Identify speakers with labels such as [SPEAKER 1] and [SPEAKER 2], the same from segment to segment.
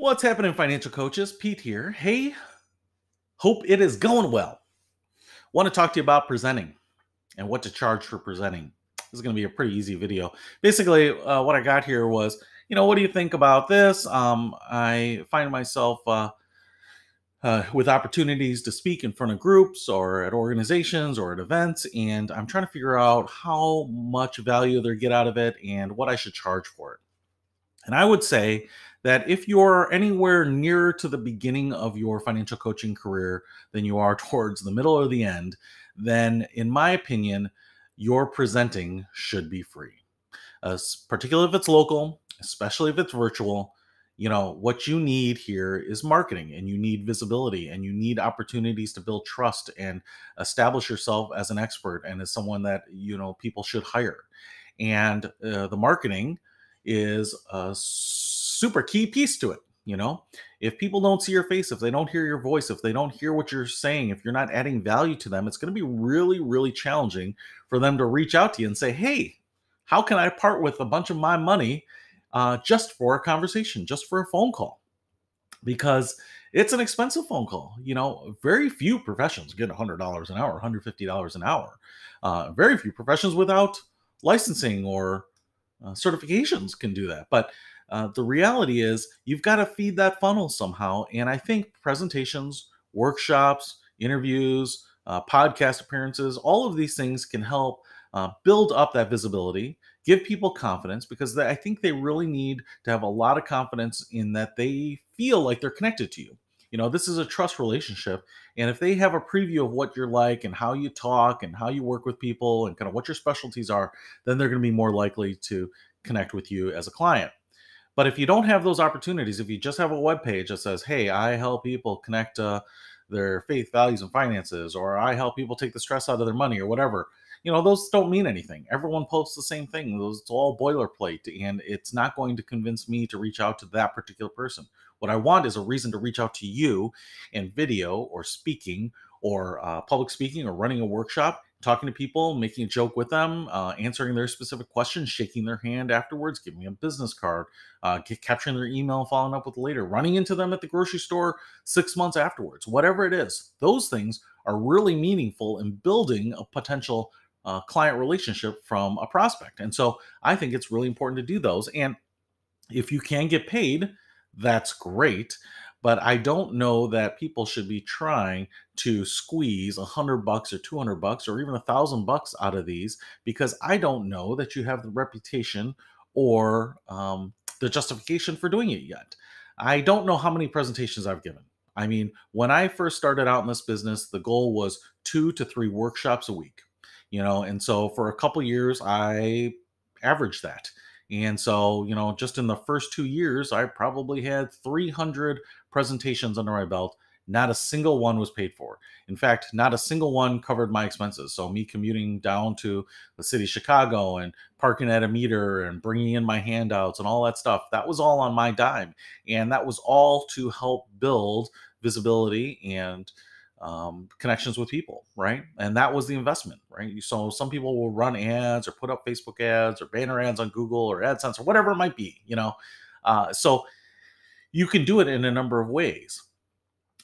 [SPEAKER 1] What's happening, financial coaches? Pete here. Hey, hope it is going well. Want to talk to you about presenting and what to charge for presenting. This is going to be a pretty easy video. Basically, uh, what I got here was, you know, what do you think about this? Um, I find myself uh, uh, with opportunities to speak in front of groups or at organizations or at events, and I'm trying to figure out how much value they get out of it and what I should charge for it. And I would say that if you're anywhere nearer to the beginning of your financial coaching career than you are towards the middle or the end, then in my opinion, your presenting should be free. Uh, particularly if it's local, especially if it's virtual, you know, what you need here is marketing and you need visibility and you need opportunities to build trust and establish yourself as an expert and as someone that, you know, people should hire. And uh, the marketing is a super key piece to it. You know, if people don't see your face, if they don't hear your voice, if they don't hear what you're saying, if you're not adding value to them, it's going to be really, really challenging for them to reach out to you and say, Hey, how can I part with a bunch of my money uh, just for a conversation, just for a phone call? Because it's an expensive phone call. You know, very few professions get $100 an hour, $150 an hour. Uh, very few professions without licensing or uh, certifications can do that. But uh, the reality is, you've got to feed that funnel somehow. And I think presentations, workshops, interviews, uh, podcast appearances, all of these things can help uh, build up that visibility, give people confidence because they, I think they really need to have a lot of confidence in that they feel like they're connected to you. You know, this is a trust relationship. And if they have a preview of what you're like and how you talk and how you work with people and kind of what your specialties are, then they're going to be more likely to connect with you as a client. But if you don't have those opportunities, if you just have a web page that says, "Hey, I help people connect uh, their faith, values, and finances," or "I help people take the stress out of their money," or whatever, you know, those don't mean anything. Everyone posts the same thing. Those it's all boilerplate, and it's not going to convince me to reach out to that particular person. What I want is a reason to reach out to you in video or speaking or uh, public speaking or running a workshop talking to people, making a joke with them, uh, answering their specific questions, shaking their hand afterwards, giving them a business card, uh, get, capturing their email, following up with later, running into them at the grocery store six months afterwards, whatever it is. Those things are really meaningful in building a potential client relationship from a prospect. And so I think it's really important to do those. And if you can get paid, that's great but I don't know that people should be trying to squeeze a hundred bucks or 200 bucks or even a thousand bucks out of these because I don't know that you have the reputation or um, the justification for doing it yet. I don't know how many presentations I've given. I mean, when I first started out in this business, the goal was two to three workshops a week, you know, and so for a couple years, I averaged that. And so, you know, just in the first two years, I probably had 300 presentations under my belt. Not a single one was paid for. In fact, not a single one covered my expenses. So, me commuting down to the city of Chicago and parking at a meter and bringing in my handouts and all that stuff, that was all on my dime. And that was all to help build visibility and um, connections with people, right? And that was the investment, right? So some people will run ads or put up Facebook ads or banner ads on Google or AdSense or whatever it might be, you know. Uh, so you can do it in a number of ways.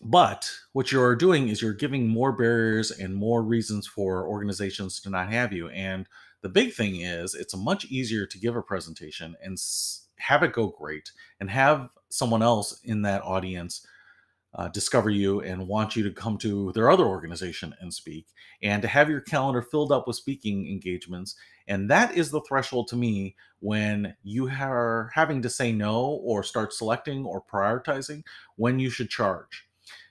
[SPEAKER 1] But what you're doing is you're giving more barriers and more reasons for organizations to not have you. And the big thing is, it's much easier to give a presentation and have it go great and have someone else in that audience uh, discover you and want you to come to their other organization and speak, and to have your calendar filled up with speaking engagements. And that is the threshold to me when you are having to say no or start selecting or prioritizing when you should charge.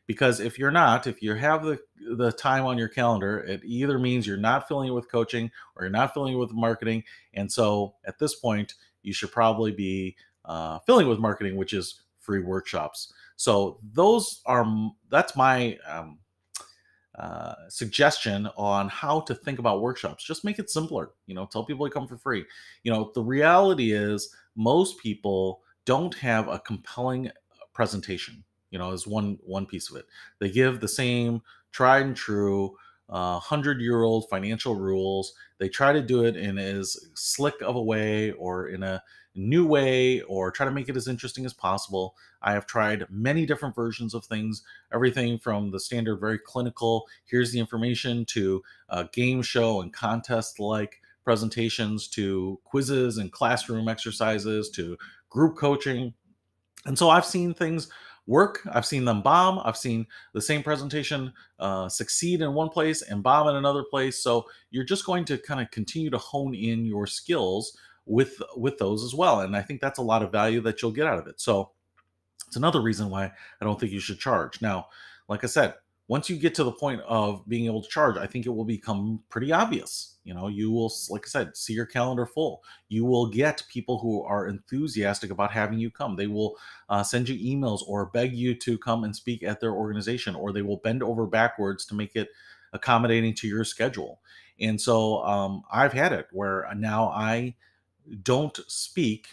[SPEAKER 1] Because if you're not, if you have the, the time on your calendar, it either means you're not filling it with coaching or you're not filling it with marketing. And so at this point, you should probably be uh, filling with marketing, which is free workshops. So those are that's my um, uh, suggestion on how to think about workshops. Just make it simpler. You know, tell people to come for free. You know, the reality is most people don't have a compelling presentation. You know, is one one piece of it. They give the same tried and true uh, hundred year old financial rules. They try to do it in as slick of a way or in a new way or try to make it as interesting as possible. I have tried many different versions of things, everything from the standard, very clinical, here's the information, to game show and contest like presentations, to quizzes and classroom exercises, to group coaching. And so I've seen things work. I've seen them bomb. I've seen the same presentation uh, succeed in one place and bomb in another place. So you're just going to kind of continue to hone in your skills with with those as well. And I think that's a lot of value that you'll get out of it. So it's another reason why I don't think you should charge. Now, like I said, once you get to the point of being able to charge, I think it will become pretty obvious. You know, you will, like I said, see your calendar full. You will get people who are enthusiastic about having you come. They will uh, send you emails or beg you to come and speak at their organization, or they will bend over backwards to make it accommodating to your schedule. And so um, I've had it where now I don't speak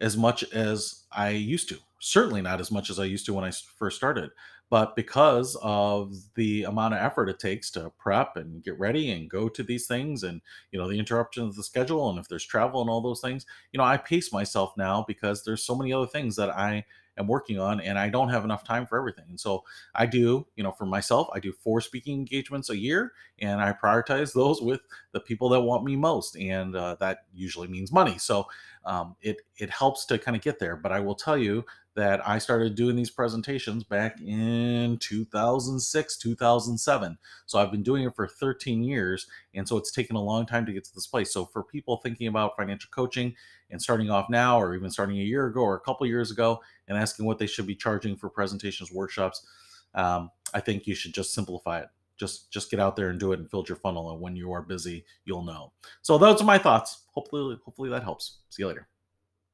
[SPEAKER 1] as much as I used to. Certainly not as much as I used to when I first started. But because of the amount of effort it takes to prep and get ready and go to these things and, you know, the interruptions of the schedule and if there's travel and all those things, you know, I pace myself now because there's so many other things that I am working on and I don't have enough time for everything. And so I do, you know, for myself, I do four speaking engagements a year and I prioritize those with the people that want me most. And uh, that usually means money. So um, it, it helps to kind of get there. But I will tell you that I started doing these presentations back in 2006, 2007. So I've been doing it for 13 years. And so it's taken a long time to get to this place. So for people thinking about financial coaching and starting off now, or even starting a year ago or a couple years ago, and asking what they should be charging for presentations, workshops, um, I think you should just simplify it. Just just get out there and do it and build your funnel. And when you are busy, you'll know. So those are my thoughts. Hopefully, hopefully that helps. See you later.